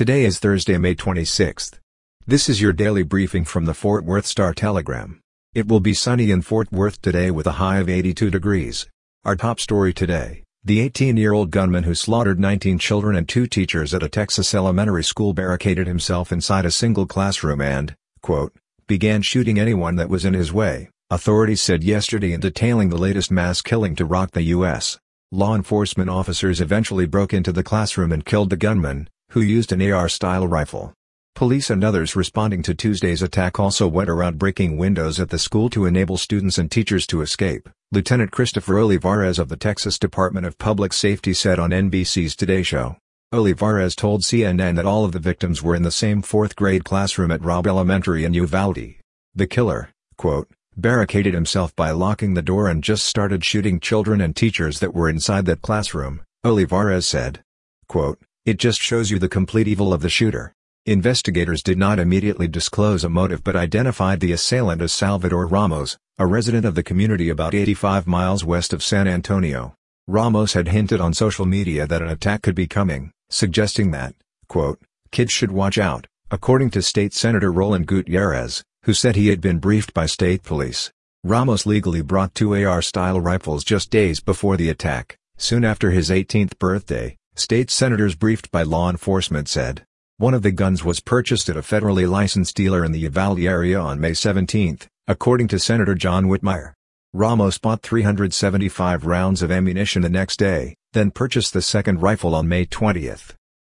Today is Thursday, May 26th. This is your daily briefing from the Fort Worth Star Telegram. It will be sunny in Fort Worth today with a high of 82 degrees. Our top story today, the 18-year-old gunman who slaughtered 19 children and two teachers at a Texas elementary school barricaded himself inside a single classroom and, quote, began shooting anyone that was in his way, authorities said yesterday in detailing the latest mass killing to rock the U.S. Law enforcement officers eventually broke into the classroom and killed the gunman, who used an AR-style rifle. Police and others responding to Tuesday's attack also went around breaking windows at the school to enable students and teachers to escape, Lieutenant Christopher Olivarez of the Texas Department of Public Safety said on NBC's Today Show. Olivarez told CNN that all of the victims were in the same fourth-grade classroom at Robb Elementary in Uvalde. The killer, quote, barricaded himself by locking the door and just started shooting children and teachers that were inside that classroom, Olivarez said. Quote, it just shows you the complete evil of the shooter. Investigators did not immediately disclose a motive but identified the assailant as Salvador Ramos, a resident of the community about 85 miles west of San Antonio. Ramos had hinted on social media that an attack could be coming, suggesting that, quote, kids should watch out, according to State Senator Roland Gutierrez, who said he had been briefed by state police. Ramos legally brought two AR-style rifles just days before the attack, soon after his 18th birthday, State senators briefed by law enforcement said. One of the guns was purchased at a federally licensed dealer in the Uvalde area on May 17, according to Senator John Whitmire. Ramos bought 375 rounds of ammunition the next day, then purchased the second rifle on May 20.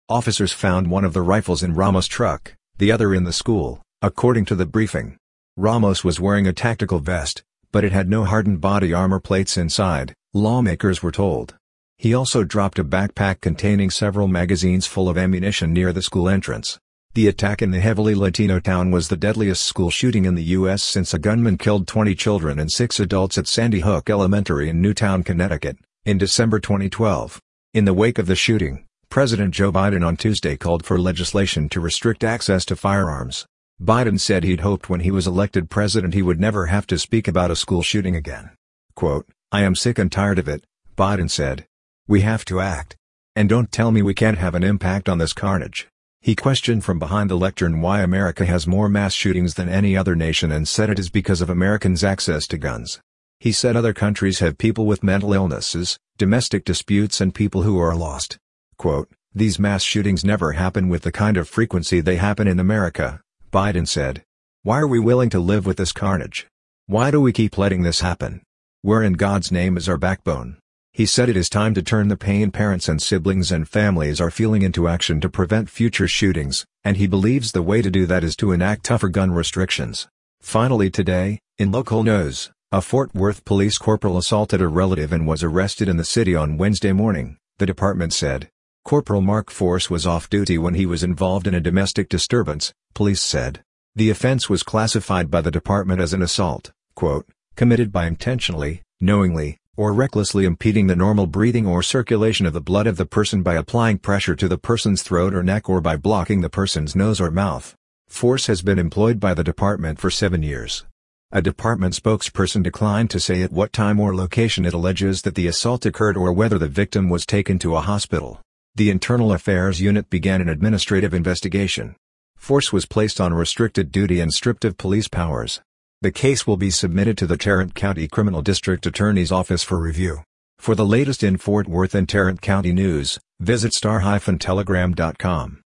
Officers found one of the rifles in Ramos' truck, the other in the school, according to the briefing. Ramos was wearing a tactical vest, but it had no hardened body armor plates inside, lawmakers were told. He also dropped a backpack containing several magazines full of ammunition near the school entrance. The attack in the heavily Latino town was the deadliest school shooting in the U.S. since a gunman killed 20 children and 6 adults at Sandy Hook Elementary in Newtown, Connecticut, in December 2012. In the wake of the shooting, President Joe Biden on Tuesday called for legislation to restrict access to firearms. Biden said he'd hoped when he was elected president he would never have to speak about a school shooting again. Quote, I am sick and tired of it, Biden said. We have to act. And don't tell me we can't have an impact on this carnage. He questioned from behind the lectern why America has more mass shootings than any other nation and said it is because of Americans' access to guns. He said other countries have people with mental illnesses, domestic disputes and people who are lost. Quote, These mass shootings never happen with the kind of frequency they happen in America, Biden said. Why are we willing to live with this carnage? Why do we keep letting this happen? Where in God's name is our backbone? He said it is time to turn the pain parents and siblings and families are feeling into action to prevent future shootings, and he believes the way to do that is to enact tougher gun restrictions. Finally today, in local news, a Fort Worth police corporal assaulted a relative and was arrested in the city on Wednesday morning, the department said. Corporal Mark Force was off duty when he was involved in a domestic disturbance, police said. The offense was classified by the department as an assault, quote, committed by intentionally, knowingly, or recklessly impeding the normal breathing or circulation of the blood of the person by applying pressure to the person's throat or neck or by blocking the person's nose or mouth. Force has been employed by the department for seven years. A department spokesperson declined to say at what time or location it alleges that the assault occurred or whether the victim was taken to a hospital. The Internal Affairs Unit began an administrative investigation. Force was placed on restricted duty and stripped of police powers. The case will be submitted to the Tarrant County Criminal District Attorney's Office for review. For the latest in Fort Worth and Tarrant County news, visit star-telegram.com.